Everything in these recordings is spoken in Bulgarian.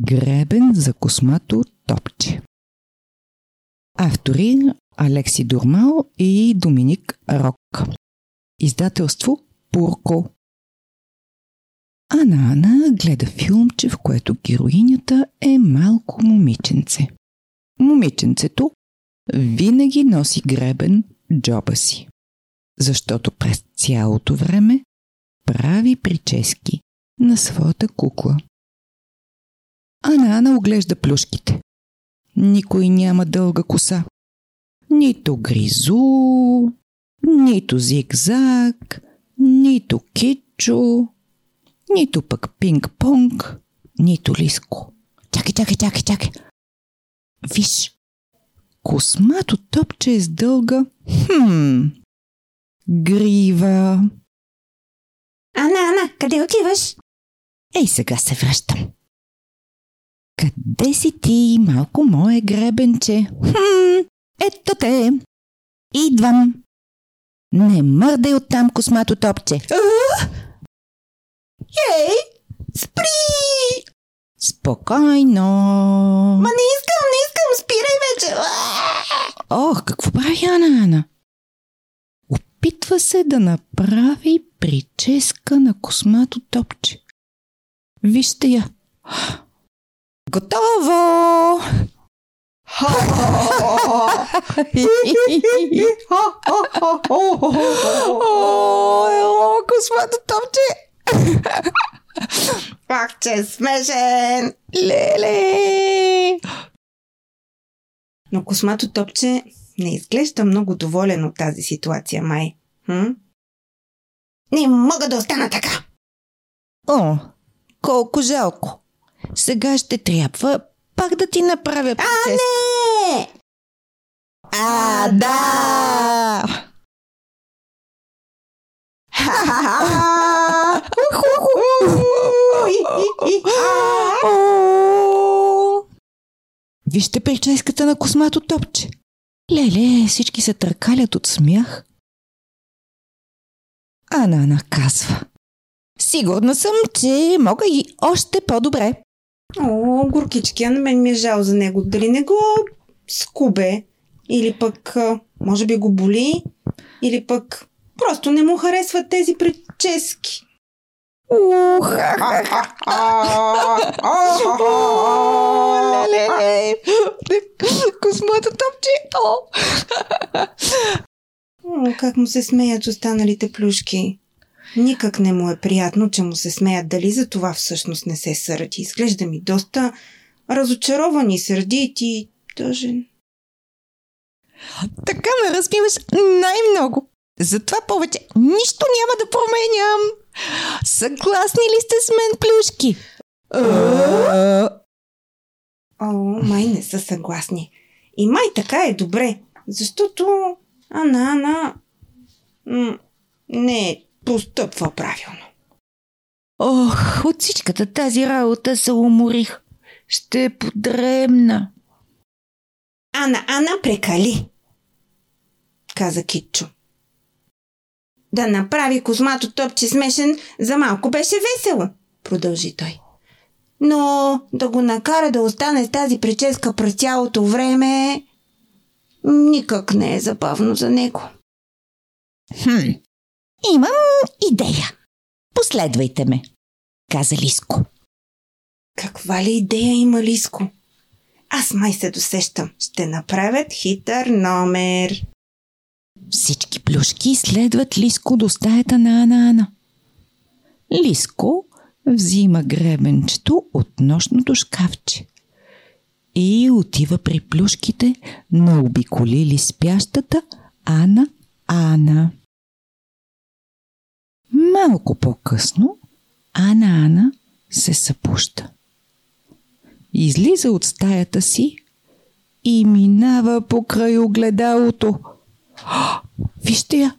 Гребен за космато топче. Автори Алекси Дурмал и Доминик Рок. Издателство Пурко. Ана Ана гледа филмче, в което героинята е малко момиченце. Момиченцето винаги носи гребен джоба си, защото през цялото време прави прически на своята кукла. Ана Ана оглежда плюшките. Никой няма дълга коса. Нито гризу, нито зигзаг, нито кичо, нито пък пинг-понг, нито лиско. Чакай, чакай, чакай, чакай. Виж, космато топче е с дълга, хм, грива. Ана, Ана, къде отиваш? Ей, сега се връщам. Къде си ти, малко мое гребенче? Хм, ето те. Идвам. Не мърдай оттам космато топче. Ей, спри! Спокойно. Ма не искам, не искам, спирай вече! Ох, какво прави Ана Ана? Опитва се да направи прическа на космато топче. Вижте я. Готово! О, космато топче! Ах, че е смешен! Леле! Но космато топче не изглежда много доволен от тази ситуация, май. Хм? Не мога да остана така! О, колко жалко. Сега ще трябва пак да ти направя А, прическа. не! А, да! Вижте прическата на космато топче. Леле, всички се търкалят от смях. Ана казва. Сигурна съм, че мога и още по-добре. О, горкички, а на мен ми е жал за него. Дали не го скубе? Или пък, може би го боли? Или пък просто не му харесват тези прически? Космото топче. Как му се смеят останалите плюшки. Никак не му е приятно, че му се смеят. Дали за това всъщност не се сърди? Изглежда ми доста разочаровани, сърдити и тъжен. Така ме разбиваш най-много. Затова повече нищо няма да променям. Съгласни ли сте с мен, плюшки? О, май не са съгласни. И май така е добре, защото Ана Ана м- не постъпва правилно. Ох, от всичката тази работа се уморих. Ще подремна. Ана Ана прекали, каза Китчо. Да направи козмато топче смешен за малко беше весело, продължи той. Но да го накара да остане с тази прическа през цялото време, никак не е забавно за него. Хм, имам идея. Последвайте ме, каза Лиско. Каква ли идея има Лиско? Аз май се досещам. Ще направят хитър номер. Всички плюшки следват Лиско до стаята на Ана Ана. Лиско взима гребенчето от нощното шкафче и отива при плюшките на обиколили спящата Ана Ана. Малко по-късно Ана Ана се съпуща. Излиза от стаята си и минава покрай огледалото. Вижте я!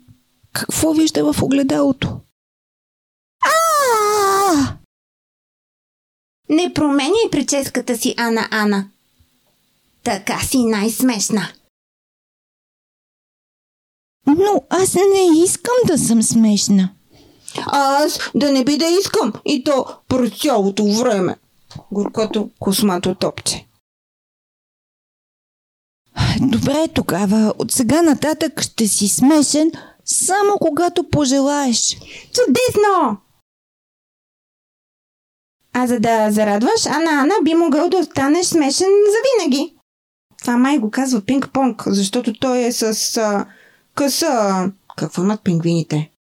Какво вижда в огледалото? А! Не променяй прическата си, Ана Ана. Така си най-смешна. Но аз не искам да съм смешна. Аз да не би да искам и то през цялото време. горкото космато топче. Добре, тогава от сега нататък ще си смешен само когато пожелаеш. Чудесно! А за да зарадваш Ана Ана, би могъл да останеш смешен завинаги. Това май го казва пинг-понг, защото той е с а, къса... Какво имат пингвините?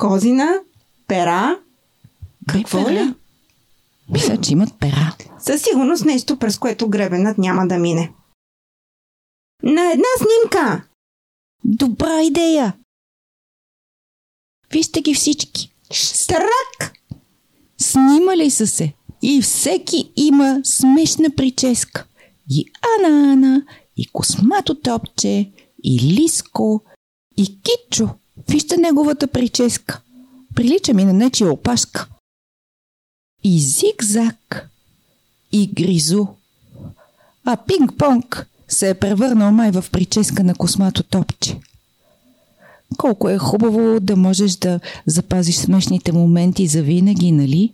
Козина, пера. Какво пера? ли? Мисля, че имат пера. Със сигурност нещо, през което гребенът няма да мине. На една снимка! Добра идея! Вижте ги всички. Штрак! Снимали са се и всеки има смешна прическа. И Ана Ана, и Космато Топче, и Лиско, и Кичо. Вижте неговата прическа. Прилича ми на нечия опашка. И Зигзаг, и Гризу. А Пинг-Понг се е превърнал май в прическа на Космато Топче. Колко е хубаво да можеш да запазиш смешните моменти за винаги, нали?